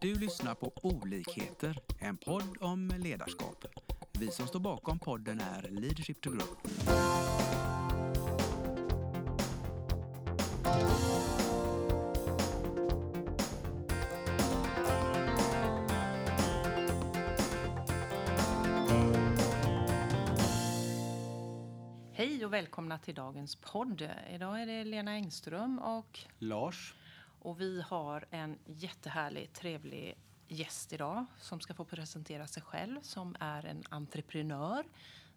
Du lyssnar på Olikheter, en podd om ledarskap. Vi som står bakom podden är Leadership to Grow. Hej och välkomna till dagens podd. Idag är det Lena Engström och, Lars. Och vi har en jättehärlig, trevlig gäst idag som ska få presentera sig själv som är en entreprenör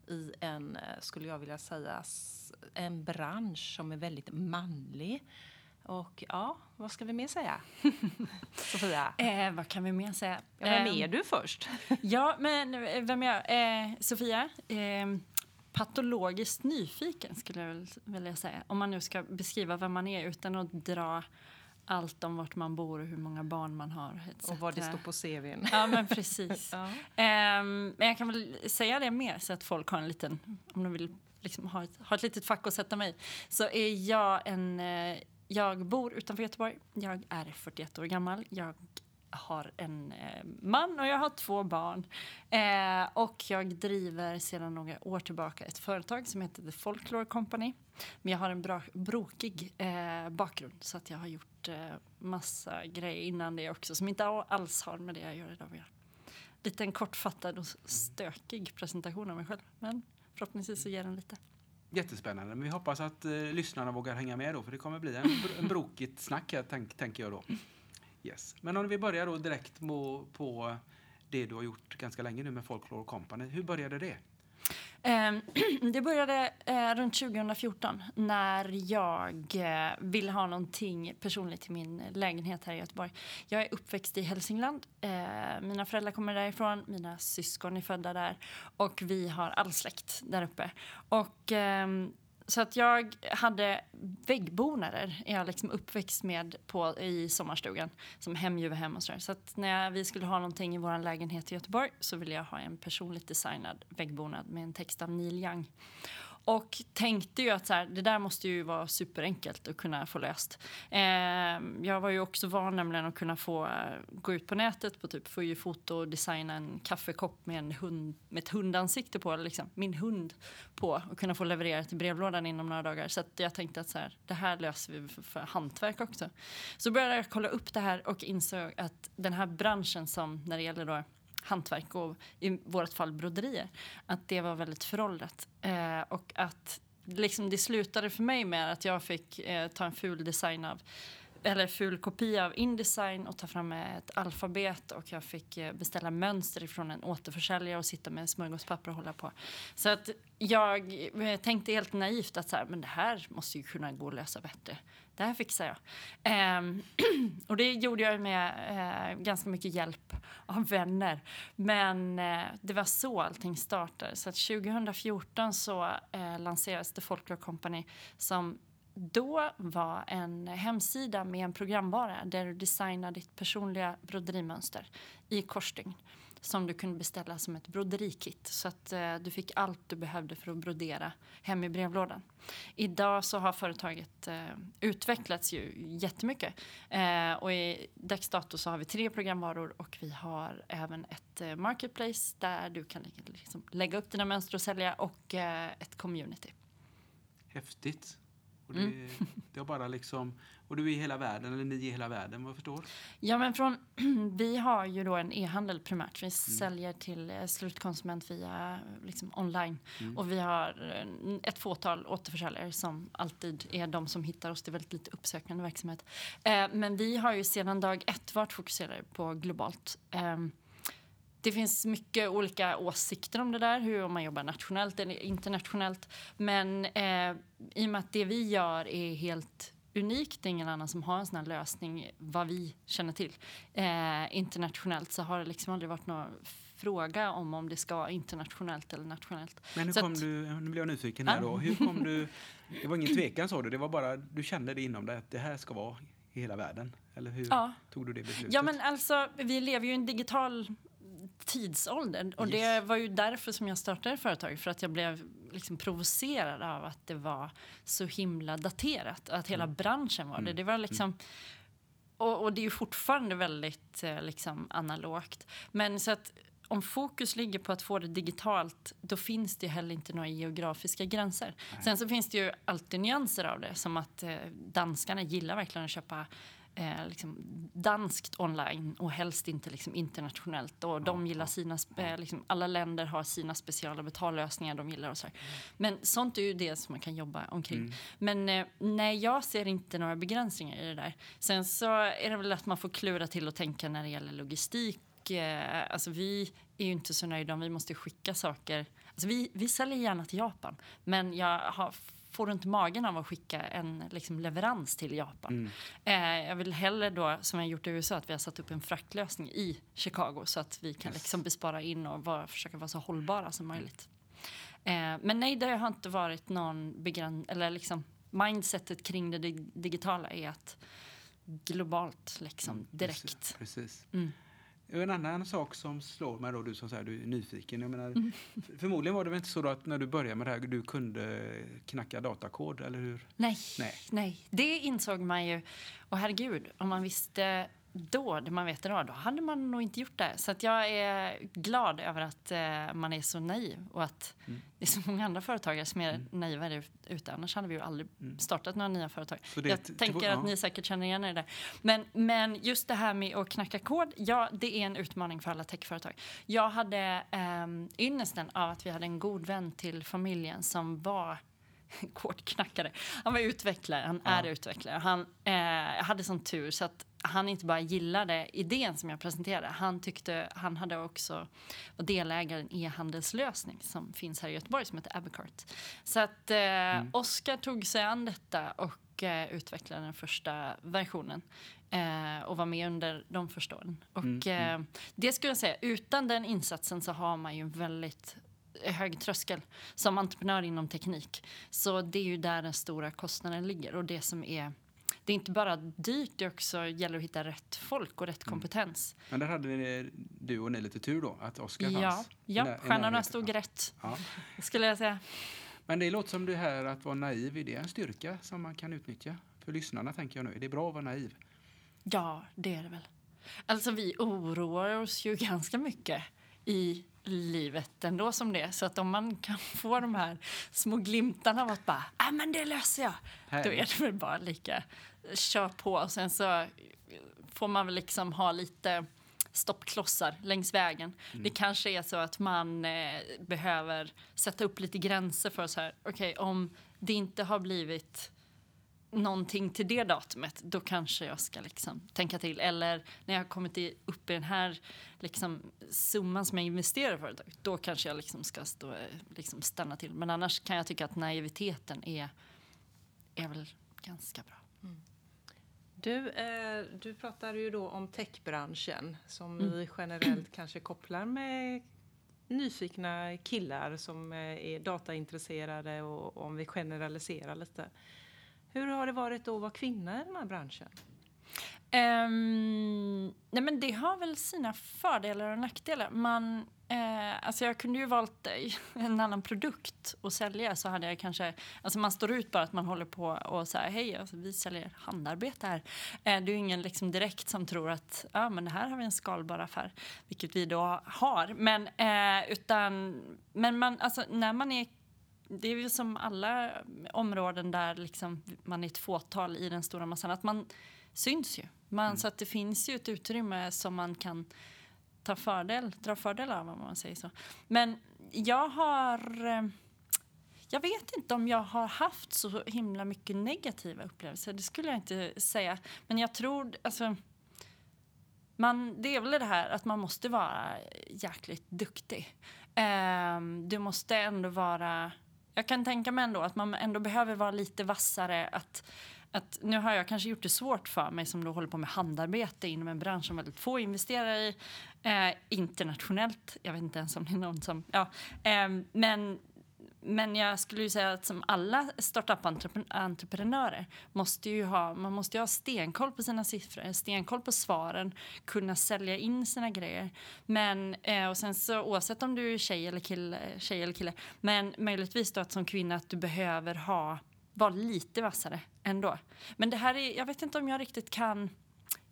i en, eh, skulle jag vilja säga, en bransch som är väldigt manlig. Och ja, vad ska vi mer säga? Sofia? Eh, vad kan vi mer säga? Ja, vem Eh, är du först? Ja, men eh, vem är jag? Eh, Sofia. Eh, patologiskt nyfiken skulle jag vilja säga. Om man nu ska beskriva vem man är utan att dra allt om vart man bor och hur många barn man har. etc. Och vad det står på CVn. Ja, men precis. Ja. Ehm, men jag kan väl säga det mer så att folk har en liten, om de vill liksom ha, ett, ha ett litet fack att sätta mig i, så är jag en, eh, jag bor utanför Göteborg, jag är 41 år gammal, jag har en eh, man och jag har två barn. Eh, och jag driver sedan några år tillbaka ett företag som heter The Folklore Company. Men jag har en bra, brokig eh, bakgrund så att jag har gjort eh, massa grejer innan det också som inte alls har med det jag gör idag att göra lite en kortfattad och stökig presentation av mig själv. Men förhoppningsvis så ger den lite. Jättespännande. Men vi hoppas att eh, lyssnarna vågar hänga med då, för det kommer bli en, br- en brokigt snack här, tänk, tänker jag då. Yes. Men om vi börjar då direkt må, på det du har gjort ganska länge nu med Folklore Company. Hur började det? Ehm, det började eh, runt 2014 när jag eh, ville ha någonting personligt till min lägenhet här i Göteborg. Jag är uppväxt i Hälsingland. Eh, mina föräldrar kommer därifrån, mina syskon är födda där och vi har all släkt där uppe. Och ehm, så att jag hade väggbonader är jag liksom uppväxt med på, i sommarstugan som hemjuvehem och sådär. Så att när vi skulle ha någonting i vår lägenhet i Göteborg så ville jag ha en personligt designad väggbonad med en text av Neil Young. Och tänkte ju att så här, det där måste ju vara superenkelt att kunna få löst. Eh, jag var ju också van nämligen att kunna få eh, gå ut på nätet på typ Fuji-foto och designa en kaffekopp med, en hund, med ett hundansikte på, liksom, min hund på och kunna få leverera till brevlådan inom några dagar. Så att jag tänkte att så här, det här löser vi för, för hantverk också. Så började jag kolla upp det här och insåg att den här branschen som när det gäller då hantverk och i vårt fall broderier, att det var väldigt föråldrat. Eh, och att liksom det slutade för mig med att jag fick eh, ta en ful design av eller ful kopia av Indesign och ta fram ett alfabet och jag fick eh, beställa mönster ifrån en återförsäljare och sitta med smörgåspapper och hålla på. Så att jag eh, tänkte helt naivt att så här, men det här måste ju kunna gå att lösa bättre. Det här fixar jag. Um, och det gjorde jag med uh, ganska mycket hjälp av vänner. Men uh, det var så allting startade. Så att 2014 så uh, lanserades The Folklore Company som då var en hemsida med en programvara där du designar ditt personliga broderimönster i korsstygn som du kunde beställa som ett broderikit så att eh, du fick allt du behövde för att brodera hem i brevlådan. Idag så har företaget eh, utvecklats ju jättemycket eh, och i dags dato så har vi tre programvaror och vi har även ett eh, marketplace där du kan lägga, liksom, lägga upp dina mönster och sälja och eh, ett community. Häftigt. Och det, Mm. det har bara liksom, och du är i hela världen, eller ni är i hela världen vad jag förstår. Ja, men från, vi har ju då en e-handel primärt. Vi säljer till eh, slutkonsument via liksom, online. Och vi har eh, ett fåtal återförsäljare som alltid är de som hittar oss. Det är väldigt lite uppsökande verksamhet. Eh, men vi har ju sedan dag ett varit fokuserade på globalt. Ehm, det finns mycket olika åsikter om det där, hur man jobbar nationellt eller internationellt. Men eh, i och med att det vi gör är helt unikt, det är ingen annan som har en sån här lösning vad vi känner till. Eh, internationellt så har det liksom aldrig varit någon fråga om om det ska vara internationellt eller nationellt. Men hur Så kom att- du, nu blir jag nyfiken här då. Hur kom du, det var ingen tvekan sa du, det var bara, du kände det inom dig att det här ska vara i hela världen? Eller hur Ja. tog du det beslutet? Ja, men alltså, vi lever ju i en digital tidsålder. Och det Yes. var ju därför som jag startade företaget. För att jag blev liksom provocerad av att det var så himla daterat. Att hela branschen var det. Det var liksom... och, och det är ju fortfarande väldigt eh, liksom, analogt. Men så att om fokus ligger på att få det digitalt, då finns det heller inte några geografiska gränser. Nej. Sen så finns det ju alltid nyanser av det, som att eh, danskarna gillar verkligen att köpa eh, liksom danskt online och helst inte liksom internationellt. Och de gillar sina, eh, liksom, alla länder har sina speciella betallösningar de gillar och så här. Men sånt är ju det som man kan jobba omkring. Mm. Men eh, nej, jag ser inte några begränsningar i det där. Sen så är det väl att man får klura till och tänka när det gäller logistik. Eh, alltså vi är ju inte så nöjda om vi måste skicka saker. Alltså vi, vi säljer gärna till Japan, men jag har får runt magen av att skicka en liksom, leverans till Japan. Mm. Eh, jag vill hellre då, som jag gjort i USA, att vi har satt upp en fraktlösning i Chicago så att vi kan yes. liksom bespara in och vara, försöka vara så hållbara som möjligt. Eh, men nej, det har inte varit någon begränsning, eller liksom mindsetet kring det digitala är att globalt liksom mm, direkt. Precis. precis. Mm. En annan sak som slår mig då, du som säger du är nyfiken. Jag menar, mm. Förmodligen var det väl inte så att när du började med det här, du kunde knacka datakod, eller hur? Nej, nej. nej. Det insåg man ju. Och herregud, om man visste då, det man vet idag, då hade man nog inte gjort det. Så att jag är glad över att eh, man är så naiv och att mm. det är så många andra företagare som är mm. naiva ute. Annars hade vi ju aldrig mm. startat några nya företag. Det, jag tänker ja. att ni säkert känner igen er där. Men, men just det här med att knacka kod, ja, det är en utmaning för alla techföretag. Jag hade eh, ynnesten av att vi hade en god vän till familjen som var kodknackare. Han var utvecklare, han ja. är utvecklare. Han eh, hade sån tur så att han inte bara gillade idén som jag presenterade. Han tyckte han hade också var delägare i en e-handelslösning som finns här i Göteborg som heter Abicart. Så att eh, mm. Oskar tog sig an detta och eh, utvecklade den första versionen eh, och var med under de första åren. Och mm. mm. Eh, det skulle jag säga, utan den insatsen så har man ju väldigt hög tröskel som entreprenör inom teknik. Så det är ju där den stora kostnaden ligger och det som är det är inte bara dyrt, det också gäller att hitta rätt folk och rätt mm. kompetens. Men där hade ni, du och ni lite tur då, att Oskar ja, fanns? Ja, stjärnorna stod rätt, ja. skulle jag säga. Men det låter som det här att vara naiv, är det en styrka som man kan utnyttja? För lyssnarna tänker jag nu, är det bra att vara naiv? Ja, det är det väl. Alltså vi oroar oss ju ganska mycket i livet ändå som det Så att om man kan få de här små glimtarna av att bara, ah, men det löser jag. Här. Då är det väl bara lika, kör på. Och sen så får man väl liksom ha lite stoppklossar längs vägen. Mm. Det kanske är så att man eh, behöver sätta upp lite gränser för så här, okej okay, om det inte har blivit någonting till det datumet, då kanske jag ska liksom tänka till. Eller när jag har kommit upp i den här liksom, summan som jag investerar i företaget, då kanske jag liksom ska stå, liksom stanna till. Men annars kan jag tycka att naiviteten är, är väl ganska bra. Mm. Du, eh, du pratar ju då om techbranschen som mm. vi generellt kanske kopplar med nyfikna killar som eh, är dataintresserade och om vi generaliserar lite. Hur har det varit att vara kvinna i den här branschen? Um, nej men det har väl sina fördelar och nackdelar. Man, eh, alltså jag kunde ju valt en annan produkt att sälja så hade jag kanske, alltså man står ut bara att man håller på och säger hej, alltså vi säljer handarbete här. Eh, det är ju ingen liksom direkt som tror att ah, men här har vi en skalbar affär, vilket vi då har. Men, eh, utan, men man, alltså, när man är det är ju som alla områden där liksom man är ett fåtal i den stora massan, att man syns ju. Man, mm. Så att det finns ju ett utrymme som man kan ta fördel, dra fördel av om man säger så. Men jag har... Eh, jag vet inte om jag har haft så himla mycket negativa upplevelser. Det skulle jag inte säga. Men jag tror... Alltså, man, det är väl det här att man måste vara jäkligt duktig. Um, du måste ändå vara jag kan tänka mig ändå att man ändå behöver vara lite vassare. Att, att nu har jag kanske gjort det svårt för mig som då håller på med handarbete inom en bransch som väldigt få investerar i. Eh, internationellt, jag vet inte ens om det är någon som... Ja, eh, men men jag skulle ju säga att som alla startup-entreprenörer måste ju ha, man måste ju ha stenkoll på sina siffror, stenkoll på svaren, kunna sälja in sina grejer. Men, eh, och sen så oavsett om du är tjej eller kille, tjej eller kille men möjligtvis då att som kvinna att du behöver ha, vara lite vassare ändå. Men det här är, jag vet inte om jag riktigt kan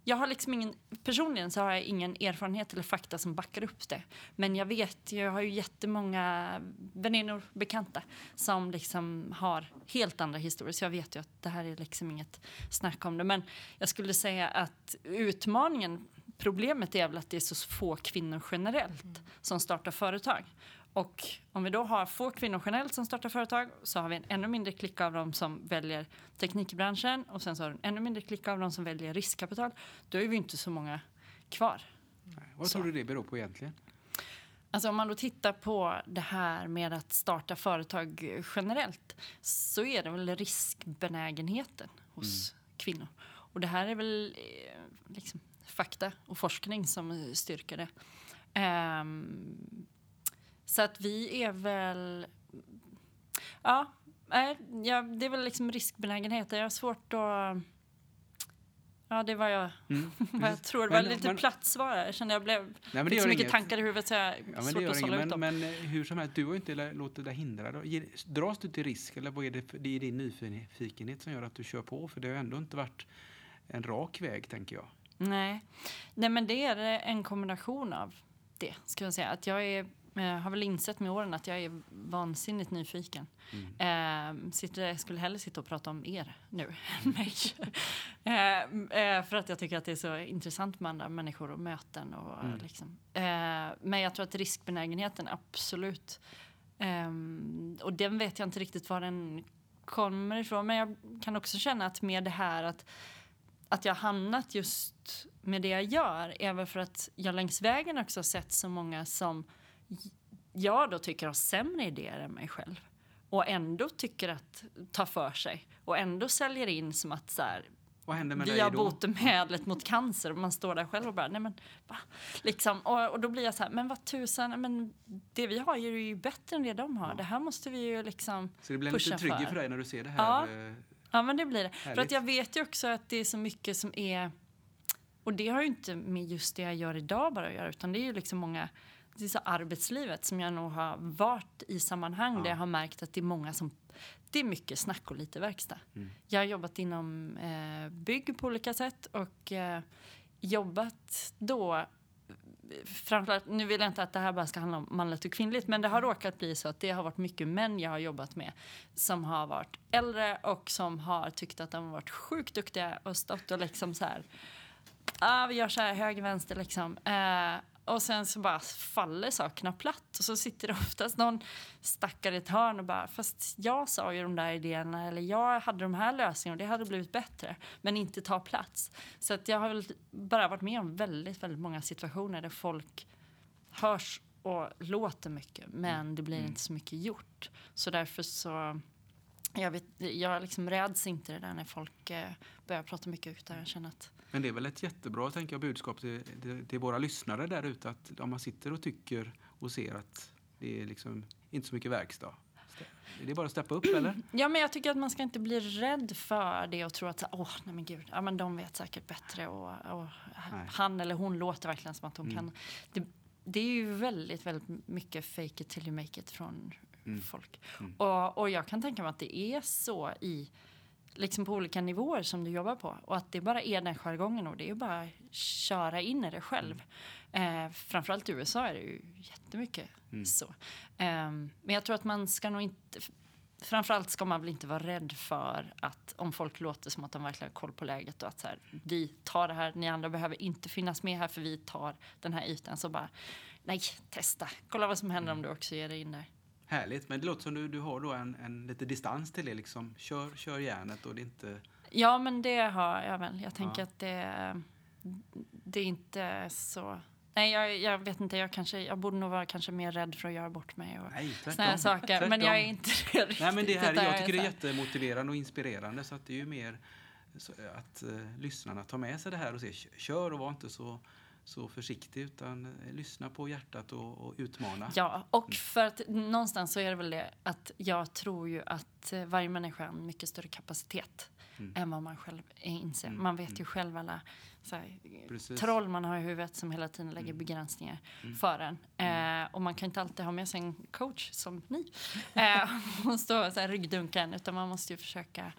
jag har liksom ingen, personligen så har jag ingen erfarenhet eller fakta som backar upp det. Men jag vet, jag har ju jättemånga väninnor, bekanta som liksom har helt andra historier. Så jag vet ju att det här är liksom inget snack om det. Men jag skulle säga att utmaningen, problemet är väl att det är så få kvinnor generellt som startar företag. Och om vi då har få kvinnor generellt som startar företag så har vi en ännu mindre klick av dem som väljer teknikbranschen och sen så har vi en ännu mindre klick av dem som väljer riskkapital. Då är vi inte så många kvar. Nej. Vad Så. tror du det beror på egentligen? Alltså om man då tittar på det här med att starta företag generellt så är det väl riskbenägenheten hos kvinnor. Och det här är väl eh, liksom fakta och forskning som styrker det. Ehm, så att vi är väl... Ja, ja, det är väl liksom riskbenägenhet. Jag har svårt att... Ja, det var jag, Mm. jag tror. Det Men- var lite men- platt svar. Jag kände jag blev Nej, men det så mycket inget. tankar i huvudet så jag Ja, men svårt att sålla ut Men, dem. men eh, hur som helst, du har ju inte låtit dig hindra dig. Ge- Dras du till risk eller vad är det, det är din nyfikenhet som gör att du kör på? För det har ändå inte varit en rak väg, tänker jag. Nej. Nej, men det är en kombination av det. Ska jag säga. Att jag är, eh, har väl insett med åren att jag är vansinnigt nyfiken. Eh, sitter, jag skulle hellre sitta och prata om er nu än mig. eh, eh, för att jag tycker att det är så intressant med andra människor och möten. Och, Mm. liksom. eh, men jag tror att riskbenägenheten absolut. ehm, och den vet jag inte riktigt var den kommer ifrån. Men jag kan också känna att med det här att att jag har hamnat just med det jag gör är väl för att jag längs vägen också har sett så många som jag då tycker har sämre idéer än mig själv. Och ändå tycker att ta för sig. Och ändå säljer in som att så här, Vad händer med vi har botemedlet mot cancer. Och man står där själv och bara, nej men va? Liksom, och, och då blir jag så här, men vad tusan, men det vi har är ju bättre än det de har. Ja. Det här måste vi ju liksom Så det blir pusha lite tryggt för. för dig när du ser det här? Ja. eh, Ja, men det blir det. För Härligt. att jag vet ju också att det är så mycket som är... Och det har ju inte med just det jag gör idag bara att göra, utan det är ju liksom många... Är så arbetslivet som jag nog har varit i sammanhang Ja. där jag har märkt att det är många som... Det är mycket snack och lite verkstad. Mm. Jag har jobbat inom eh, bygg på olika sätt och eh, jobbat då framförallt, nu vill jag inte att det här bara ska handla om manligt och kvinnligt, men det har råkat bli så att det har varit mycket män jag har jobbat med som har varit äldre och som har tyckt att de har varit sjukt duktiga och stått och liksom så här, ah, vi gör så här höger, vänster liksom. Eh, och sen så bara faller sakerna platt och så sitter det oftast någon stackare i ett hörn och bara, fast jag sa ju de där idéerna eller jag hade de här lösningarna och det hade blivit bättre, men inte ta plats. Så att jag har väl bara varit med om väldigt, väldigt många situationer där folk hörs och låter mycket, men det blir Mm. inte så mycket gjort. Så därför så jag, vet, jag liksom räds inte det där när folk eh, börjar prata mycket utan jag känner att Men det är väl ett jättebra tänker jag, budskap till, till, till våra lyssnare där ute att om man sitter och tycker och ser att det är liksom inte så mycket verkstad. Det är bara att steppa upp eller? Ja, men jag tycker att man ska inte bli rädd för det och tro att åh, nej men gud, ja men de vet säkert bättre och, och han eller hon låter verkligen som att de Mm. kan. Det, det är ju väldigt, väldigt mycket fake it till you make it från Mm. folk. Mm. Och, och jag kan tänka mig att det är så i liksom på olika nivåer som du jobbar på och att det bara är den jargongen och det är bara att köra in i det själv. Eh, framförallt i USA är det ju jättemycket Mm. så. Ehm, men jag tror att man ska nog inte Framförallt ska man väl inte vara rädd för att om folk låter som att de verkligen har koll på läget och att så här, vi tar det här, ni andra behöver inte finnas med här för vi tar den här ytan. Så bara, nej, testa, kolla vad som händer om du också ger dig in där. Härligt, men det låter som du, du har då en, en lite distans till det liksom. Kör, kör järnet och det är inte... Ja, men det har jag väl. Jag tänker Ja. att det, det är inte så... Nej, jag, jag vet inte. Jag, kanske, jag borde nog vara kanske mer rädd för att göra bort mig och Nej, såna här tvärtom. saker. Men Tvärtom. jag är inte riktigt. Nej men det här, jag tycker det är jättemotiverande och inspirerande så att det är ju mer att eh, lyssnarna tar med sig det här och säger kör och var inte så, så försiktig utan eh, lyssna på hjärtat och, och utmana. Ja, och för att någonstans så är det väl det att jag tror ju att eh, varje människa har en mycket större kapacitet Mm. än vad man själv inser. Mm, Man vet ju mm. själv alla så här, troll man har i huvudet som hela tiden lägger Mm. begränsningar Mm. för en. Eh, och man kan inte alltid ha med sig en coach som ni eh, och stå och så här ryggdunka en, utan man måste ju försöka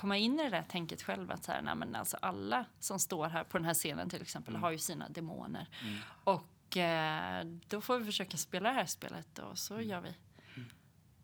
komma in i det där tänket själv att så här, nej, men alltså alla som står här på den här scenen till exempel Mm. har ju sina demoner. Och eh, då får vi försöka spela det här spelet och så gör vi.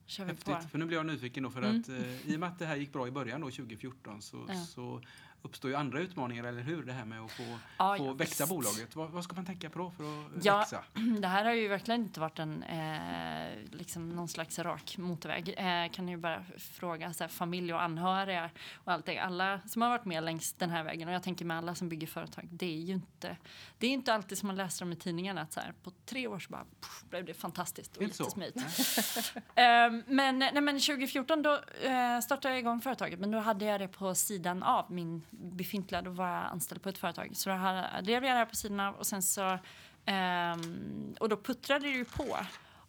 Kör vi på. Häftigt, för nu blir jag nyfiken då för Mm. att eh, i och med att det här gick bra i början då 2014 så, Ja. så uppstår ju andra utmaningar, eller hur? Det här med att få, Ja, få växa visst. bolaget. Vad, vad ska man tänka på då för att Ja. växa? Det här har ju verkligen inte varit en eh, liksom någon slags rak motorväg. Eh, kan ju bara fråga så här, familj och anhöriga och allting. Alla som har varit med längs den här vägen och jag tänker med alla som bygger företag. Det är ju inte, det är inte alltid som man läser om i tidningarna att så här, på tre år så bara pff, blev det fantastiskt och jättesmidigt. Eh, men, nej, men 2014 då eh, startade jag igång företaget men då hade jag det på sidan av min befintliga, då var jag anställd på ett företag. Så då här drev jag det här på sidan av och sen så um, och då puttrade det ju på.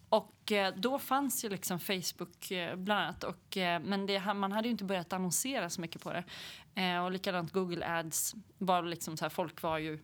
Och eh, då fanns ju liksom Facebook eh, bland annat. Och, eh, men det, man hade ju inte börjat annonsera så mycket på det. Och likadant Google Ads var liksom så här, folk var ju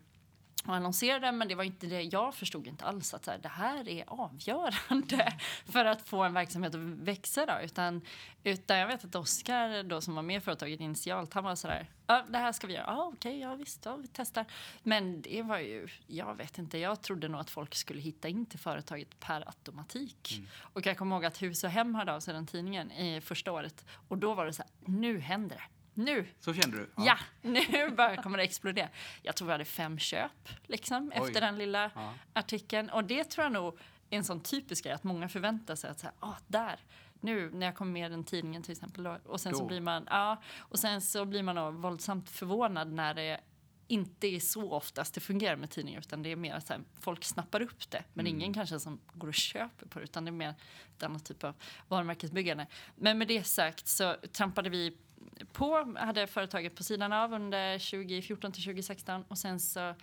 och annonserade men det var inte det jag förstod inte alls att så här, det här är avgörande för att få en verksamhet att växa då. Utan, utan jag vet att Oskar då som var med i företaget initialt han var sådär ja det här ska vi göra, ja okej ja visst ja vi testar. Men det var ju jag vet inte jag trodde nog att folk skulle hitta in till företaget per automatik. Och jag kommer ihåg att Hus och Hem hörde av sig den tidningen i första året och då var det så här nu händer det nu Så kände du? Ja, nu bara kommer det explodera. Jag tror vi hade fem köp liksom, Oj. efter den lilla Ja. artikeln. Och det tror jag nog är en sån typisk grej att många förväntar sig att så här, ah, där, nu när jag kommer med den tidningen till exempel. Då, och sen så Då. blir man, ja, och sen så blir man nog våldsamt förvånad när det inte är så oftast det fungerar med tidningar utan det är mer att folk snappar upp det men ingen kanske som går och köper på det utan det är mer ett annat typ av varumärkesbyggande. Men med det sagt så trampade vi på, hade företaget på sidan av under 2014 till 2016 och sen så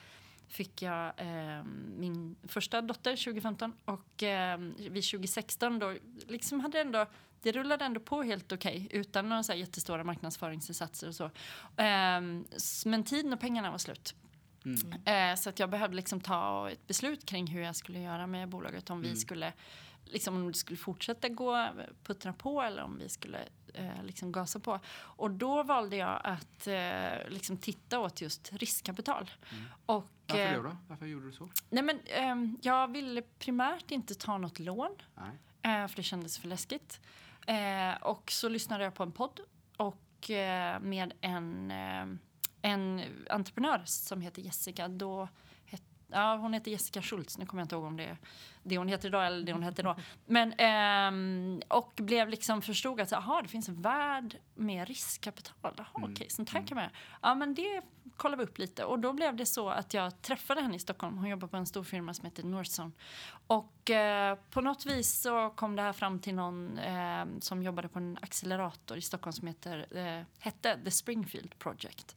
fick jag eh, min första dotter 2015 och eh, vid 2016 då liksom hade ändå det rullade ändå på helt okej utan några så jättestora marknadsföringsinsatser och så. S- men tiden och pengarna var slut. Eh, så att jag behövde liksom ta ett beslut kring hur jag skulle göra med bolaget. Om vi skulle liksom om det skulle fortsätta gå, puttra på eller om vi skulle eh, liksom gasa på. Och då valde jag att eh, liksom titta åt just riskkapital. Och, Varför eh, det då? Varför gjorde du så? Nej men ehm, jag ville primärt inte ta något lån. Eh, för det kändes för läskigt. Eh, och så lyssnade jag på en podd och eh, med en, eh, en entreprenör som heter Jessica. Då het, ja, hon heter Jessica Schultz. Nu kommer jag inte ihåg om det är det hon heter idag eller det hon hette då. Men, ehm, och blev liksom förstod att aha, det finns en värld med riskkapital. Jaha, okej, sånt här kan man göra. Ja, men det kollade vi upp lite och då blev det så att jag träffade henne i Stockholm. Hon jobbar på en stor firma som heter Northzone. Och eh, på något vis så kom det här fram till någon eh, som jobbade på en accelerator i Stockholm som heter, eh, hette The Springfield Project.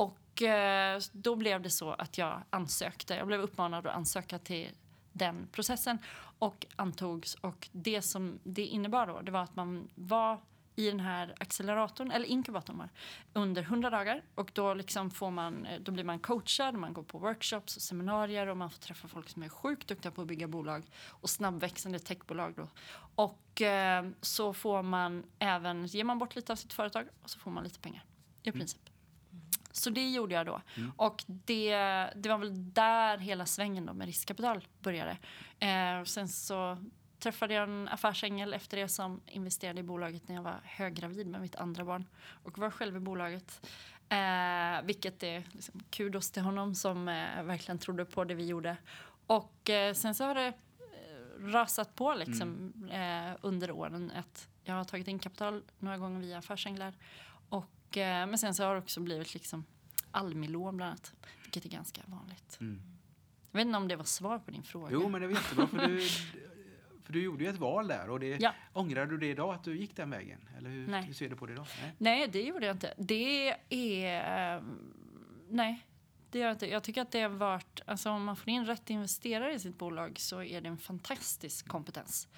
Och eh, då blev det så att jag ansökte. Jag blev uppmanad att ansöka till den processen och antogs. Och det som det innebar då, det var att man var i den här acceleratorn, eller inkubatorn var, under 100 dagar. Och då, liksom får man, eh, då blir man coachad, man går på workshops och seminarier och man får träffa folk som är sjukt duktiga på att bygga bolag och snabbväxande techbolag. Då. Och eh, så får man även, ger man bort lite av sitt företag och så får man lite pengar i princip. Så det gjorde jag då. Och det, det var väl där hela svängen då med riskkapital började. Eh, sen så träffade jag en affärsängel efter det som investerade i bolaget när jag var höggravid med mitt andra barn och var själv i bolaget. Eh, vilket är liksom kudos till honom som eh, verkligen trodde på det vi gjorde. Och eh, sen så har det eh, rasat på liksom, eh, under åren. Att jag har tagit in kapital några gånger via affärsänglar. Och, eh, men sen så har det också blivit liksom Almi-lån bland annat, vilket är ganska vanligt. Mm. Jag vet inte om det var svar på din fråga. Jo, men det var jättebra för du, för du gjorde ju ett val där och det, Ja. ångrar du det idag att du gick den vägen? Eller hur, Nej. hur ser du på det idag? Nej. Nej, det gjorde jag inte. Det är... eh, nej, det gör jag inte. Jag tycker att det har varit... Alltså om man får in rätt investerare i sitt bolag så är det en fantastisk kompetens.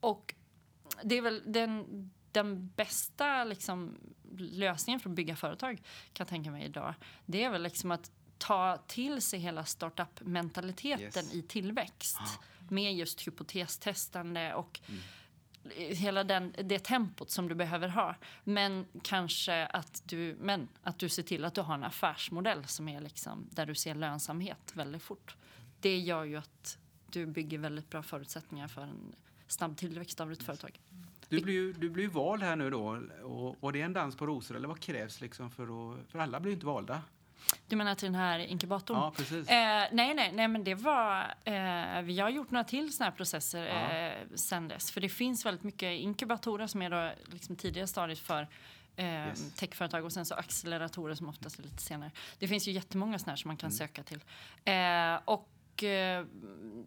Och det är väl den, den bästa liksom, lösningen för att bygga företag kan jag tänka mig idag. Det är väl liksom att ta till sig hela startup-mentaliteten Yes. i tillväxt med just hypotestestande och hela den, det tempot som du behöver ha. Men kanske att du, men att du ser till att du har en affärsmodell som är liksom, där du ser lönsamhet väldigt fort. Det gör ju att du bygger väldigt bra förutsättningar för en snabb tillväxt av ditt företag. Du blir ju du blir vald här nu då. Och, och det är en dans på rosor, eller vad krävs liksom för att... För alla blir ju inte valda. Du menar till den här inkubatorn? Ja, precis. Eh, nej, nej, nej, men det var... Eh, vi har gjort några till såna här processer Ja. eh, sen dess. För det finns väldigt mycket inkubatorer som är då liksom tidigare stadiet för eh, Yes. techföretag och sen så acceleratorer som oftast är lite senare. Det finns ju jättemånga såna här som man kan Mm. söka till. Eh, och eh,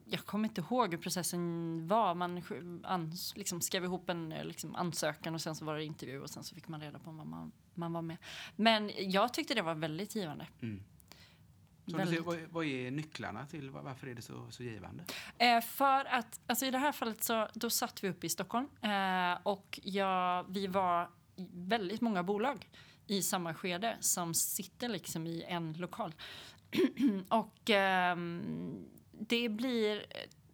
jag kommer inte ihåg hur processen var. Man ans- liksom skrev ihop en eh, liksom, ansökan och sen så var det intervju och sen så fick man reda på om man, man var med. Men jag tyckte det var väldigt givande. Mm. Så du Väldigt. ser, vad, vad är nycklarna till var- varför är det så, så givande? Eh, för att, alltså i det här fallet så, då satt vi uppe i Stockholm eh, och jag, vi var väldigt många bolag i samma skede som sitter liksom i en lokal. och ehm, det blir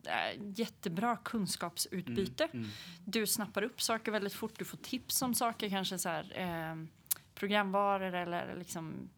eh, jättebra kunskapsutbyte. Mm. Du snappar upp saker väldigt fort, du får tips om saker, kanske så här, eh, programvaror eller liksom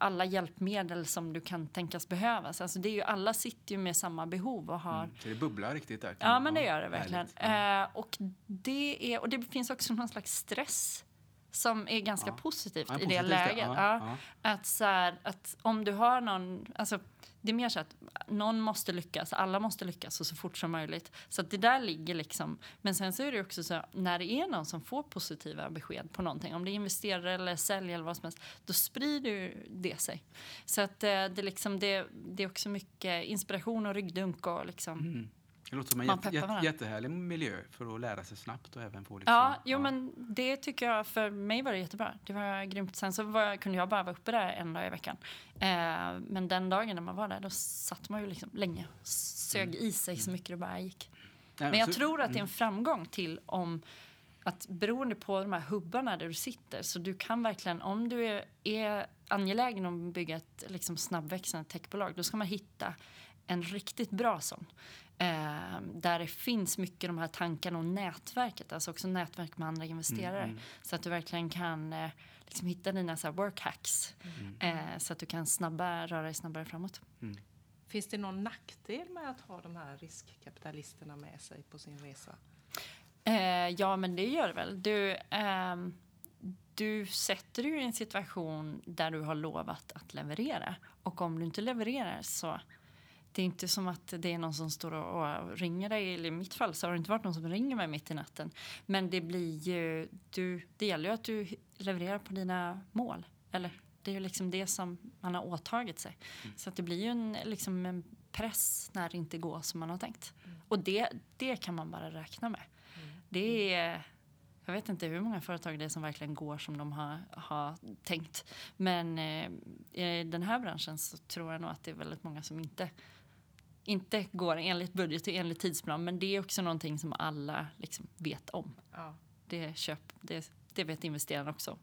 alla hjälpmedel som du kan tänkas behöva. Alltså det är ju, alla sitter ju med samma behov och har Mm. Det bubblar riktigt där? Ja, men det gör det verkligen. Eh, och, det är, och det finns också någon slags stress som är ganska Ja. positivt Ja, i det positivt, läget. ja. Att, så här, att om du har någon... Alltså, det är mer så att någon måste lyckas, alla måste lyckas och så fort som möjligt. Så att det där ligger liksom. Men sen så är det också så när det är någon som får positiva besked på någonting, om det är investerare eller sälj eller vad som helst, då sprider ju det sig. Så att eh, det, liksom, det, det är också mycket inspiration och ryggdunk och liksom. Mm. Det låter som en Man jätte, jätte, jättehärlig miljö för att lära sig snabbt och även få liksom, Ja, jo men det tycker jag, för mig var det jättebra. Det var grymt. Sen så var, kunde jag bara vara uppe där en dag i veckan. Eh, men den dagen när man var där, då satt man ju liksom länge. Sög i sig så mycket det bara gick. Nej, Men jag så- tror att det är en mm. framgång till om att beroende på de här hubbarna där du sitter, så du kan verkligen, om du är, är angelägen om att bygga ett liksom snabbväxande techbolag, då ska man hitta en riktigt bra sån. Eh, där det finns mycket de här tankarna och nätverket, alltså också nätverk med andra investerare. Mm, mm. Så att du verkligen kan eh, liksom hitta dina så här work hacks. Mm. Eh, så att du kan snabba, röra dig snabbare framåt. Finns det någon nackdel med att ha de här riskkapitalisterna med sig på sin resa? Eh, ja, men det gör det väl. Du, ehm, du sätter dig i en situation där du har lovat att leverera. Och om du inte levererar så det är inte som att det är någon som står och, ringer dig. Eller I mitt fall så har det inte varit någon som ringer mig mitt i natten. Men det blir ju, du, det gäller ju att du levererar på dina mål. Eller det är ju liksom det som man har åtagit sig. Så att det blir ju en, liksom en press när det inte går som man har tänkt. Och det, det kan man bara räkna med. Det är... Jag vet inte hur många företag det är som verkligen går som de har, har tänkt. Men eh, i den här branschen så tror jag nog att det är väldigt många som inte, inte går enligt budget och enligt tidsplan. Men det är också någonting som alla liksom vet om. Ja. Det, köp, det, det vet investerarna också.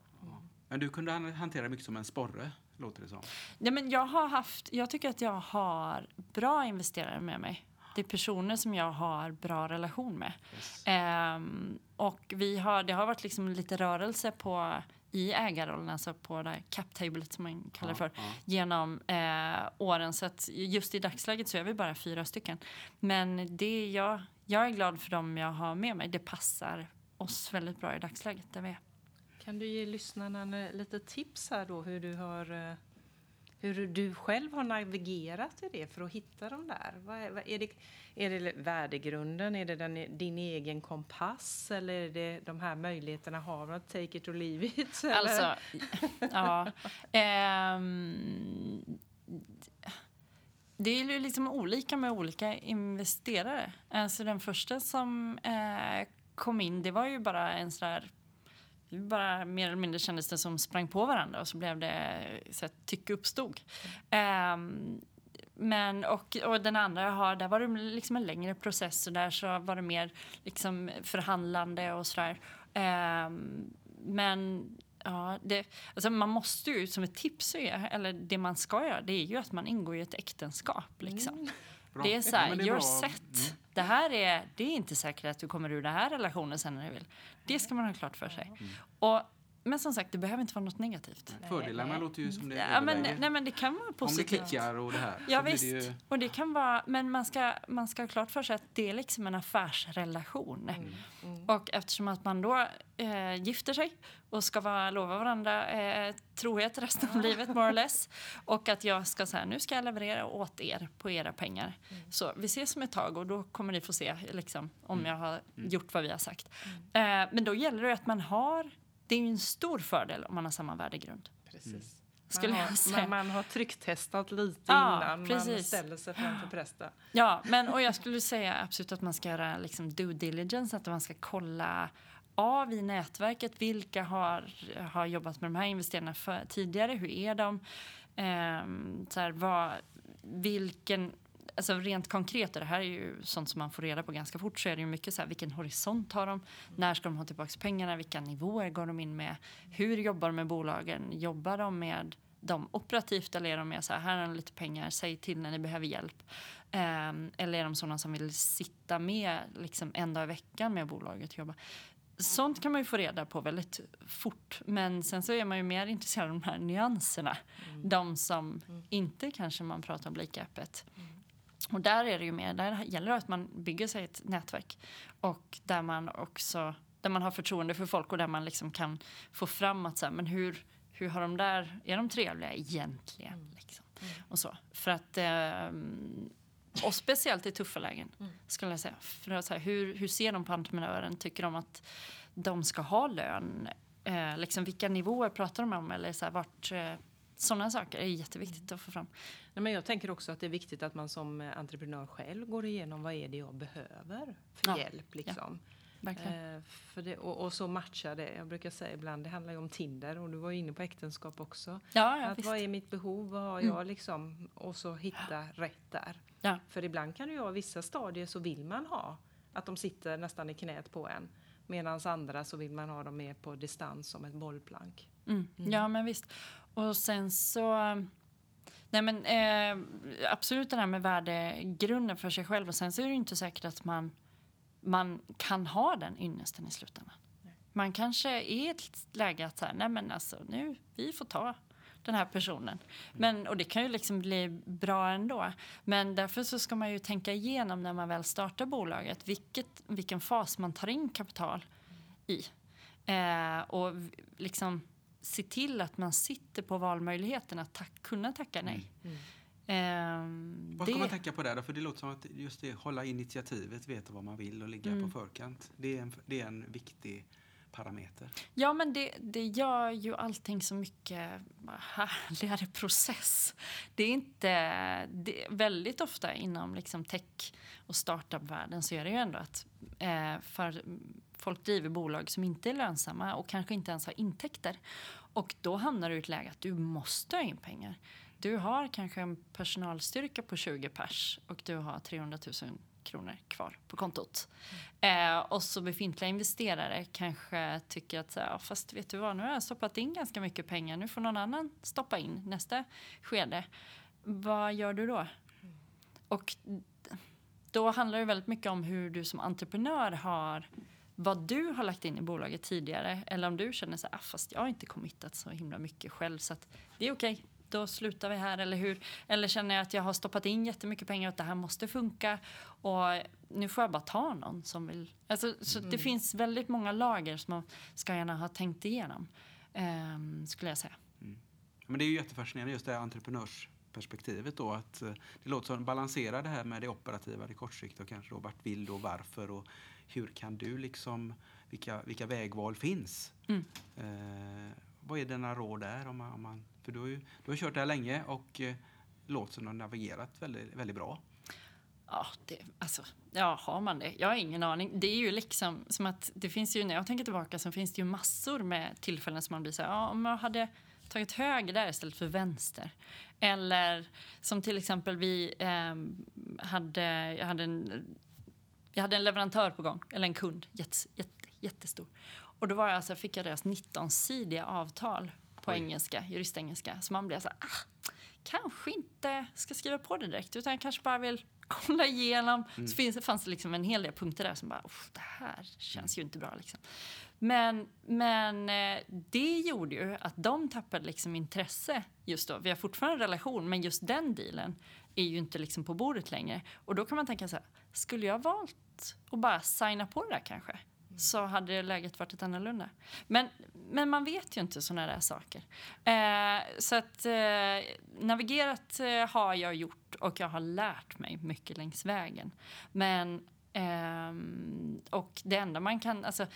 Men du kunde han- hantera mycket som en sporre, låter det som. Ja, men jag, har haft, jag tycker att jag har bra investerare med mig. Det är personer som jag har bra relation med. Yes. Ehm, och vi har, det har varit liksom lite rörelse på, i ägarrollen, alltså på det här cap-tablet som man kallar det för, Ja, ja. genom eh, åren. Så att just i dagsläget så är vi bara fyra stycken. Men det jag, jag är glad för dem jag har med mig. Det passar oss väldigt bra i dagsläget där vi är. Kan du ge lyssnarna lite tips här då hur du har eh, hur du själv har navigerat i det för att hitta de där? Vad är, vad är, det, är det värdegrunden? Är det den, e, din egen kompass? Eller är det de här möjligheterna Har man Take it or leave it? Eller? Alltså, ja. Um, det är ju liksom olika med olika investerare. Alltså den första som eh, kom in, det var ju bara en sån där vi bara mer eller mindre kändes det som sprang på varandra och så blev det så att tycke uppstod. Um, men och, och den andra jag har, där var det liksom en längre process och där så var det mer liksom förhandlande och sådär. Um, men ja, det, alltså man måste ju som ett tips är, eller det man ska göra, det är ju att man ingår i ett äktenskap liksom. Mm. Bra. Det är så Ja, här, är you're bra. set. Mm. Det här är, det är inte säkert att du kommer ur den här relationen sen när du vill. Det ska man ha klart för sig. Mm. Och, men som sagt, det behöver inte vara något negativt. Fördelarna nej. låter ju som det Ja, men, nej, men det kan vara Om det positivt. klickar och det här. Ja visst, det ju, och det kan vara, men man ska, man ska ha klart för sig att det är liksom en affärsrelation. Mm. Och eftersom att man då eh, gifter sig och ska vara, lova varandra eh, trohet resten av livet more or less och att jag ska säga nu ska jag leverera åt er på era pengar. Så vi ses om ett tag och då kommer ni få se liksom, om jag har gjort vad vi har sagt. Eh, men då gäller det att man har, det är ju en stor fördel om man har samma värdegrund. Precis. Skulle man, jag har, säga. man, man har trycktestat lite Ja, innan man precis. ställer sig framför prästen. Ja, men och jag skulle säga absolut att man ska göra liksom due diligence, att man ska kolla av i nätverket vilka har, har jobbat med de här investerarna för, tidigare, hur är de? Ehm, så här, vad, vilken, alltså rent konkret, och det här är ju sånt som man får reda på ganska fort, så är det ju mycket så här, vilken horisont har de? När ska de ha tillbaka pengarna? Vilka nivåer går de in med? Hur jobbar de med bolagen? Jobbar de med dem operativt eller är de mer så här, här har ni lite pengar, säg till när ni behöver hjälp. Ehm, eller är de sådana som vill sitta med liksom en dag i veckan med bolaget och jobba. Sånt kan man ju få reda på väldigt fort. Men sen så är man ju mer intresserad av de här nyanserna. De som inte kanske man pratar om lika öppet. Och där är det ju mer, där gäller det att man bygger sig ett nätverk. Och där man också, där man har förtroende för folk och där man liksom kan få fram att så här, men hur, hur har de där, är de trevliga egentligen? Liksom. Och så. För att, ehm, och speciellt i tuffa lägen skulle jag säga. För att, så här, hur, hur ser de på entreprenören? Tycker de att de ska ha lön? Eh, liksom, vilka nivåer pratar de om? Eller så här, vart, eh, sådana saker är jätteviktigt att få fram. Nej, men jag tänker också att det är viktigt att man som eh, entreprenör själv går igenom vad är det jag behöver för Ja, hjälp. Liksom. Verkligen. Eh, för det, och, och så matcha det. Jag brukar säga ibland, det handlar ju om Tinder och du var ju inne på äktenskap också. ja, ja, att visst. vad är mitt behov, vad har Mm. jag liksom och så hitta rätt där. Ja. För ibland kan det ju vara vissa stadier så vill man ha att de sitter nästan i knät på en. Medan andra så vill man ha dem mer på distans som ett bollplank. Mm. Ja, men visst. Och sen så... Nej, men eh, absolut det här med värdegrunden för sig själv. Och sen så är det inte säkert att man, man kan ha den ynnesten i slutändan. Man kanske är i ett läge att så här, nej men alltså nu, vi får ta den här personen. Men, och det kan ju liksom bli bra ändå. Men därför så ska man ju tänka igenom när man väl startar bolaget vilket, vilken fas man tar in kapital i. Eh, och liksom se till att man sitter på valmöjligheten att tack, kunna tacka nej. Ehm, Vad ska det- man tänka på där då? För det låter som att just det, hålla initiativet, veta vad man vill och ligga Mm. på förkant. Det är, en, det är en viktig parameter. Ja, men det, det gör ju allting så mycket härligare process. Det är inte... Det, väldigt ofta inom liksom tech och startup-världen så är det ju ändå att eh, för folk driver bolag som inte är lönsamma och kanske inte ens har intäkter. Och då hamnar du i ett läge att du måste ha in pengar. Du har kanske en personalstyrka på 20 pers och du har 300 000 kronor kvar på kontot. Eh, och så befintliga investerare kanske tycker att "Ja, fast vet du vad, nu har jag stoppat in ganska mycket pengar, nu får någon annan stoppa in nästa skede. Vad gör du då? Och då handlar det väldigt mycket om hur du som entreprenör har vad du har lagt in i bolaget tidigare eller om du känner så här, ah, fast jag har inte committat så himla mycket själv så att det är okej, då slutar vi här eller hur? Eller känner jag att jag har stoppat in jättemycket pengar och att det här måste funka och nu får jag bara ta någon som vill. Alltså, så det finns väldigt många lager som man ska gärna ha tänkt igenom ehm, skulle jag säga. Men det är ju jättefascinerande just det här entreprenörsperspektivet då att eh, det låter som balansera det här med det operativa, det kortsiktiga och kanske då vart vill du och varför och hur kan du liksom, vilka, vilka vägval finns? Mm. Eh, vad är dina råd där? Om man, om man, för du har ju du har kört det här länge och eh, låter som du har navigerat väldigt, väldigt bra. Ja, det, alltså, ja, har man det? Jag har ingen aning. Det är ju liksom som att det finns ju, när jag tänker tillbaka så finns det ju massor med tillfällen som man blir så här, ja, om jag hade tagit höger där istället för vänster. Eller som till exempel vi ehm, hade, jag hade en, jag hade en leverantör på gång, eller en kund, jätte, jätte, jättestor. Och då var jag, alltså, fick jag deras 19-sidiga avtal på Oj. engelska, juristengelska. Så man blev så här, ah, kanske inte ska skriva på det direkt utan jag kanske bara vill kolla igenom. Mm. Så finns, fanns det liksom en hel del punkter där som bara, "Uff, det här känns ju inte bra. Liksom. Men, men eh, det gjorde ju att de tappade liksom intresse just då. Vi har fortfarande en relation, men just den dealen är ju inte liksom på bordet längre. Och då kan man tänka så här, skulle jag valt att bara signa på det där kanske? Så hade läget varit ett annorlunda. Men, men man vet ju inte sådana där saker. Eh, så att eh, navigerat eh, har jag gjort och jag har lärt mig mycket längs vägen. Men ehm, och det enda man kan, alltså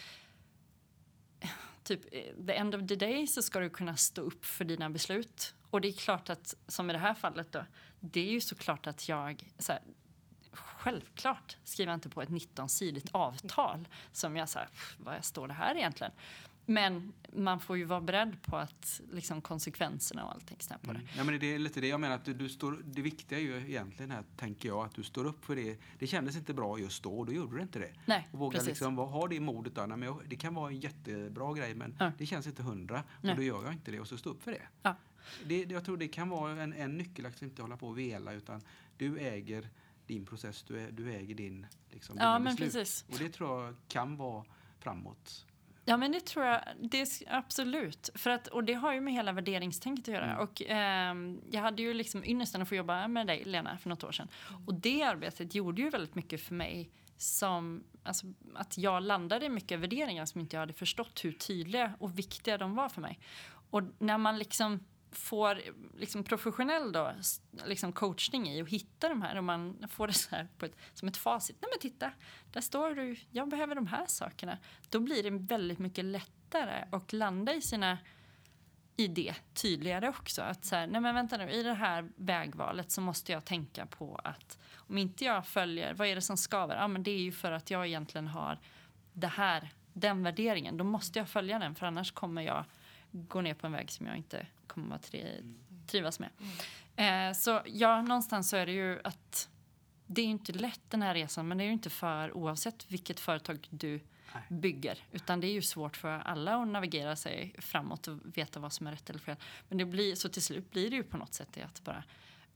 typ eh, the end of the day så ska du kunna stå upp för dina beslut. Och det är klart att, som i det här fallet då, det är ju såklart att jag, så här, självklart skriver jag inte på ett 19-sidigt avtal som jag "Pff, vad står det här egentligen? Men man får ju vara beredd på att liksom konsekvenserna och allting stämmer på det. Ja, men det är lite det jag menar. Att du, du står, det viktiga är ju egentligen här, tänker jag, att du står upp för det. Det kändes inte bra just då och då gjorde du inte det. Nej, Och våga precis. liksom ha det modet. Då. Nej, men jag, det kan vara en jättebra grej men Ja. det känns inte hundra. Nej. Och då gör jag inte det och så stå upp för det. Ja. det jag tror det kan vara en, en nyckel att inte hålla på och vela utan du äger din process, du, ä, du äger din, liksom, Ja, dina men beslut. precis. Och det tror jag kan vara framåt. Ja, men det tror jag. Det är absolut. För att, och det har ju med hela värderingstänket att göra. Mm. Och, ehm, jag hade ju liksom ynnesten att få jobba med dig, Lena, för något år sedan. Och det arbetet gjorde ju väldigt mycket för mig som alltså, att jag landade i mycket värderingar som inte jag hade förstått hur tydliga och viktiga de var för mig. Och när man liksom får liksom professionell då, liksom coachning i att hitta de här och man får det så här på ett, som ett facit. Nej men titta, där står du, jag behöver de här sakerna. Då blir det väldigt mycket lättare att landa i sina i det tydligare också. Att så här, nej men vänta nu, i det här vägvalet så måste jag tänka på att om inte jag följer, vad är det som skaver? Ja men det är ju för att jag egentligen har det här, den värderingen. Då måste jag följa den för annars kommer jag gå ner på en väg som jag inte kommer att tri trivas med. Eh, så ja, någonstans så är det ju att det är inte lätt den här resan men det är ju inte för oavsett vilket företag du Nej. bygger. Utan det är ju svårt för alla att navigera sig framåt och veta vad som är rätt eller fel. Men det blir, så till slut blir det ju på något sätt det att bara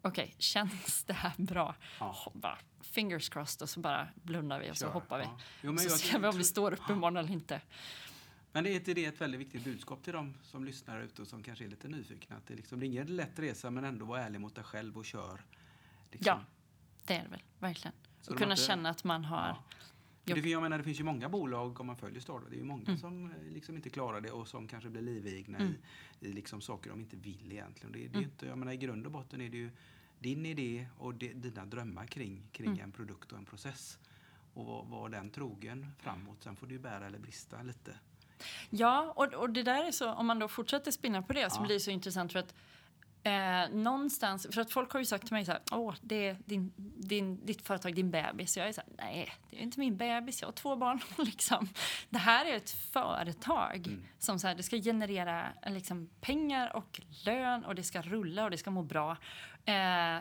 okej, känns det här bra? Ja. Bara fingers crossed och så bara blundar vi och så Kör. hoppar vi. Ja. Jo, men så ser vi om vi står upp imorgon eller inte. Men det är inte det ett väldigt viktigt budskap till dem som lyssnar ute och som kanske är lite nyfikna. Att det, liksom, det är ingen lätt resa men ändå vara ärlig mot dig själv och kör. Liksom. Ja, det är det väl, verkligen. Så och de kunna inte- känna att man har... Ja. För Det, jag menar, det finns ju många bolag, om man följer Startup, det är ju många Mm. som eh, liksom inte klarar det och som kanske blir livegna Mm. i, i liksom saker de inte vill egentligen. Det, det är Mm. inte, jag menar, I grund och botten är det ju din idé och de, dina drömmar kring, kring Mm. en produkt och en process. Och var, var den trogen framåt. Sen får du bära eller brista lite. Ja, och, och det där är så, om man då fortsätter spinna på det så Ja. blir det så intressant för att eh, någonstans, för att folk har ju sagt till mig så här, åh, det är din, din, ditt företag, din bebis. Jag är så här, nej, det är inte min bebis, jag har två barn. liksom. Det här är ett företag Mm. som så här, det ska generera liksom, pengar och lön och det ska rulla och det ska må bra. Eh,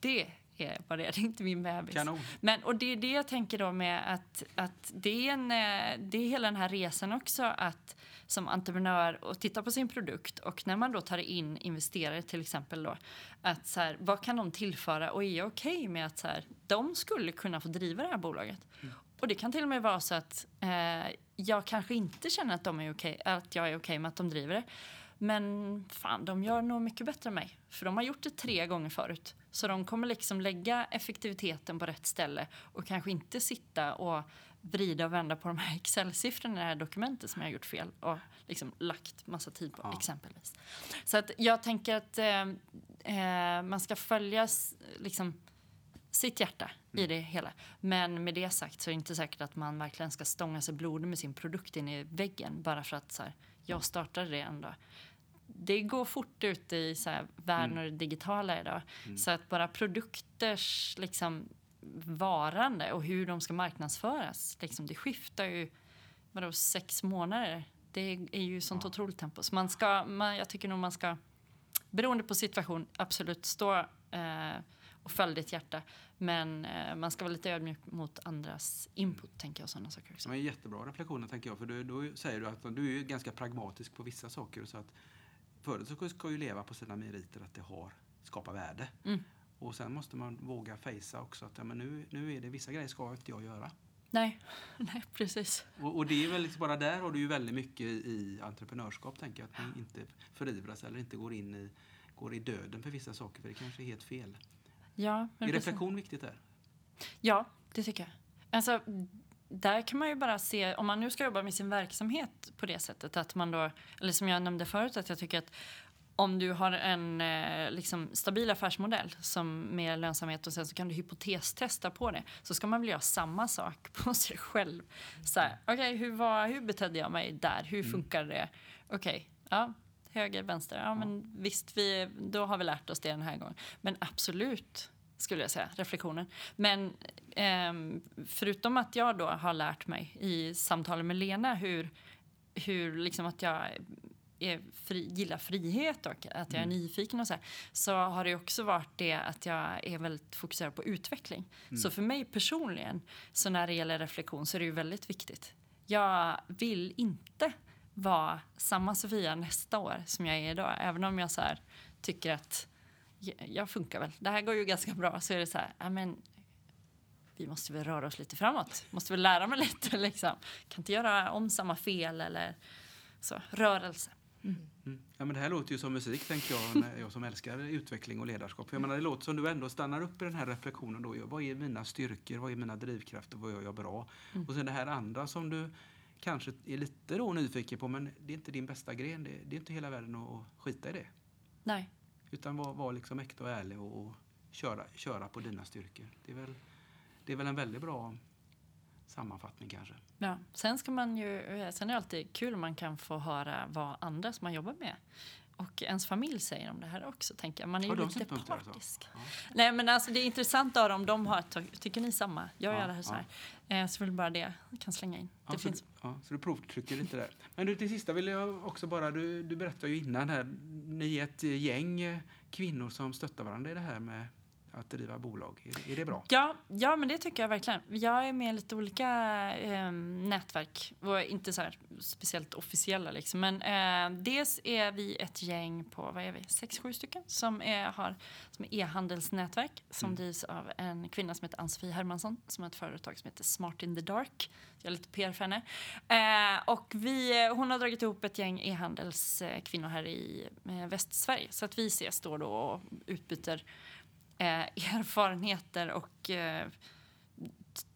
det är vad det är, det är inte min bebis. Kanon. Men, och det är det jag tänker då med att, att det, är en, eh, det är hela den här resan också att som entreprenör och titta på sin produkt och när man då tar in investerare till exempel då att så här, vad kan de tillföra och är jag okej med att så här, de skulle kunna få driva det här bolaget? Och det kan till och med vara så att eh, jag kanske inte känner att, de är okej, att jag är okej med att de driver det. Men fan, de gör nog mycket bättre än mig. För de har gjort det tre gånger förut. Så de kommer liksom lägga effektiviteten på rätt ställe och kanske inte sitta och vrida och vända på de här Excel-siffrorna i det här dokumentet som jag har gjort fel och liksom lagt massa tid på Ja. exempelvis. Så att jag tänker att eh, eh, man ska följa liksom sitt hjärta i det hela. Men med det sagt så är det inte säkert att man verkligen ska stånga sig blodig med sin produkt in i väggen bara för att så här, jag startade det ändå. Det går fort ut i så här, världen och det digitala idag. Så att bara produkters liksom, varande och hur de ska marknadsföras, liksom, det skiftar ju vadå, sex månader. Det är ju sånt Ja. otroligt tempo. Så man ska, man, jag tycker nog man ska, beroende på situation, absolut stå eh, och följ ditt hjärta. Men eh, man ska vara lite ödmjuk mot andras input, tänker jag, sådana saker också. Är jättebra reflektioner tänker jag. För du, då säger du att du är ganska pragmatisk på vissa saker. Så att företag ska ju leva på sina meriter att det har skapa värde. Mm. Och sen måste man våga fejsa också att ja, men nu, nu är det vissa grejer ska inte jag göra. Nej, nej precis. Och, och det är väl liksom bara där har du ju väldigt mycket i entreprenörskap tänker jag. Att man inte förivras eller inte går in i, går i döden för vissa saker för det kanske är helt fel. Ja, är reflektion viktigt där? Ja, det tycker jag. Alltså, där kan man ju bara se, om man nu ska jobba med sin verksamhet på det sättet att man då, eller som jag nämnde förut, att jag tycker att om du har en eh, liksom, stabil affärsmodell som med lönsamhet och sen så kan du hypotestesta på det så ska man väl göra samma sak på sig själv. Så här, okej, hur, var- hur betedde jag mig där? Hur funkar det? Okej, ja, höger, vänster, ja men visst, vi, då har vi lärt oss det den här gången. Men absolut, skulle jag säga, reflektionen. Men ehm, förutom att jag då har lärt mig i samtalen med Lena hur, hur liksom att jag är fri, gillar frihet och att jag är nyfiken och så här, så har det också varit det att jag är väldigt fokuserad på utveckling. Så för mig personligen, så när det gäller reflektion så är det ju väldigt viktigt. Jag vill inte vara samma Sofia nästa år som jag är idag, även om jag så här, tycker att jag, funkar väl. Det här går ju ganska bra. Så är det så här, men vi måste väl röra oss lite framåt. Måste väl lära mig lite liksom. Kan inte göra om samma fel eller så. Rörelse. Mm. Ja, men det här låter ju som musik, tänker jag, jag som älskar utveckling och ledarskap. För Jag menar, det låter som du ändå stannar upp i den här reflektionen. Då. Vad är mina styrkor? Vad är mina drivkrafter? Vad gör jag bra? Och sen det här andra som du kanske är lite då nyfiken på, men det är inte din bästa gren. Det, det är inte hela världen att skita i det. Nej. Utan vara var liksom äkta och ärlig och, och köra, köra på dina styrkor. Det är, väl, det är väl en väldigt bra sammanfattning kanske. Ja. Sen, ska man ju, eh, sen är det alltid kul om man kan få höra vad andra som man jobbar med och ens familj säger om det här också. Tänker jag. Man är ju lite partisk. Ja. Nej, men alltså, det är intressant att höra om de har, tycker ni samma? Jag Ja, gör det här så här. Eh, så vill bara det jag kan slänga in. Det så, finns. du, ja, så du provtrycker lite där. Men du, till sista vill jag också bara, du, du berättade ju innan här, ni är ett gäng kvinnor som stöttar varandra i det här med att driva bolag. Är, det- är det bra? Ja, ja, men det tycker jag verkligen. Jag är med i lite olika eh, nätverk och inte så här speciellt officiella liksom. Men eh, dels är vi ett gäng på, vad är vi, sex, sju stycken som är, har, som är e-handelsnätverk som Mm. drivs av en kvinna som heter Ann-Sofie Hermansson som har ett företag som heter Smart in the Dark. Jag är lite PR för henne. Eh, och vi, hon har dragit ihop ett gäng e-handelskvinnor här i eh, Västsverige så att vi ses då då och utbyter eh, erfarenheter och eh,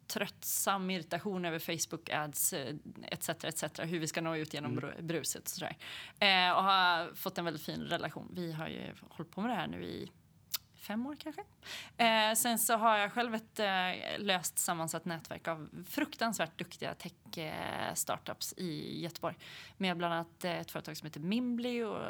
tröttsam irritation över Facebook ads eh, etc. etc. Hur vi ska nå ut genom Mm. bru- bruset och sådär. Eh, och har fått en väldigt fin relation. Vi har ju hållit på med det här nu i fem år kanske. Eh, sen så har jag själv ett eh, löst sammansatt nätverk av fruktansvärt duktiga tech-startups i Göteborg. Med bland annat eh, ett företag som heter Mimbly och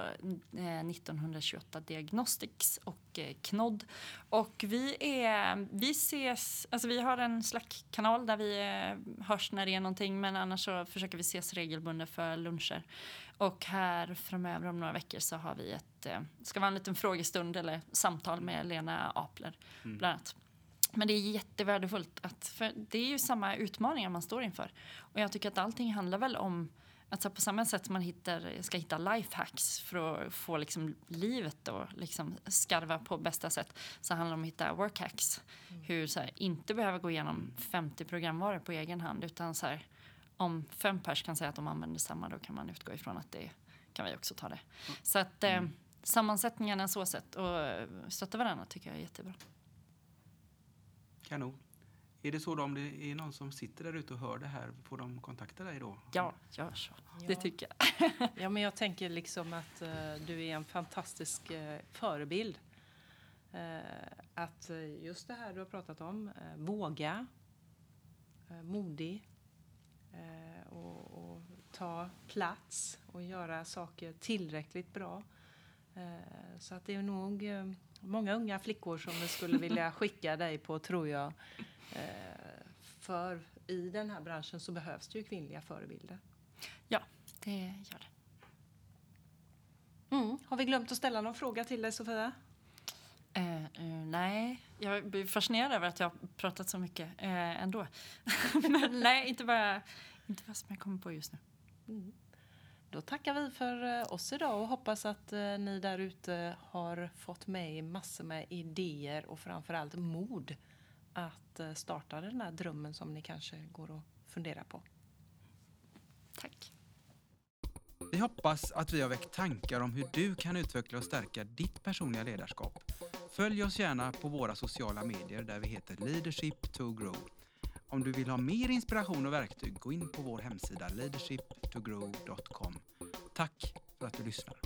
eh, 1928 Diagnostics och eh, Knodd. Och vi, är, vi ses, alltså vi har en Slack-kanal där vi eh, hörs när det är någonting men annars så försöker vi ses regelbundet för luncher. Och här framöver om några veckor så har vi ett, eh, ska vara en liten frågestund eller samtal med Lena Apler Mm. bland annat. Men det är jättevärdefullt att, för det är ju samma utmaningar man står inför. Och jag tycker att allting handlar väl om att så på samma sätt som man hittar, ska hitta lifehacks för att få liksom livet att liksom skarva på bästa sätt så handlar det om att hitta workhacks. Hur så här, inte behöva gå igenom 50 programvaror på egen hand utan så här, om fem pers kan säga att de använder samma då kan man utgå ifrån att det kan vi också ta det. Så att eh, sammansättningarna så sätt och stötta varandra tycker jag är jättebra. Kanon. Är det så då om det är någon som sitter där ute och hör det här, får de kontakta dig då? Ja, gör så. Ja. Det tycker jag. Ja, men jag tänker liksom att eh, du är en fantastisk eh, förebild. Eh, att just det här du har pratat om, eh, våga, eh, modig eh, och, och ta plats och göra saker tillräckligt bra. Eh, så att det är nog eh, många unga flickor som skulle vilja skicka dig på, tror jag. Eh, för i den här branschen så behövs det ju kvinnliga förebilder. Det gör det. Mm. Har vi glömt att ställa någon fråga till dig, Sofia? Eh, eh, nej, jag blir fascinerad över att jag har pratat så mycket eh, ändå. Men nej, inte bara, inte vad som jag kommer på just nu. Mm. Då tackar vi för oss idag och hoppas att ni där ute har fått med massor med idéer och framförallt mod att eh, starta den här drömmen som ni kanske går och funderar på. Tack. Vi hoppas att vi har väckt tankar om hur du kan utveckla och stärka ditt personliga ledarskap. Följ oss gärna på våra sociala medier där vi heter Leadership to Grow. Om du vill ha mer inspiration och verktyg, gå in på vår hemsida leadershiptogrow.com. Tack för att du lyssnar.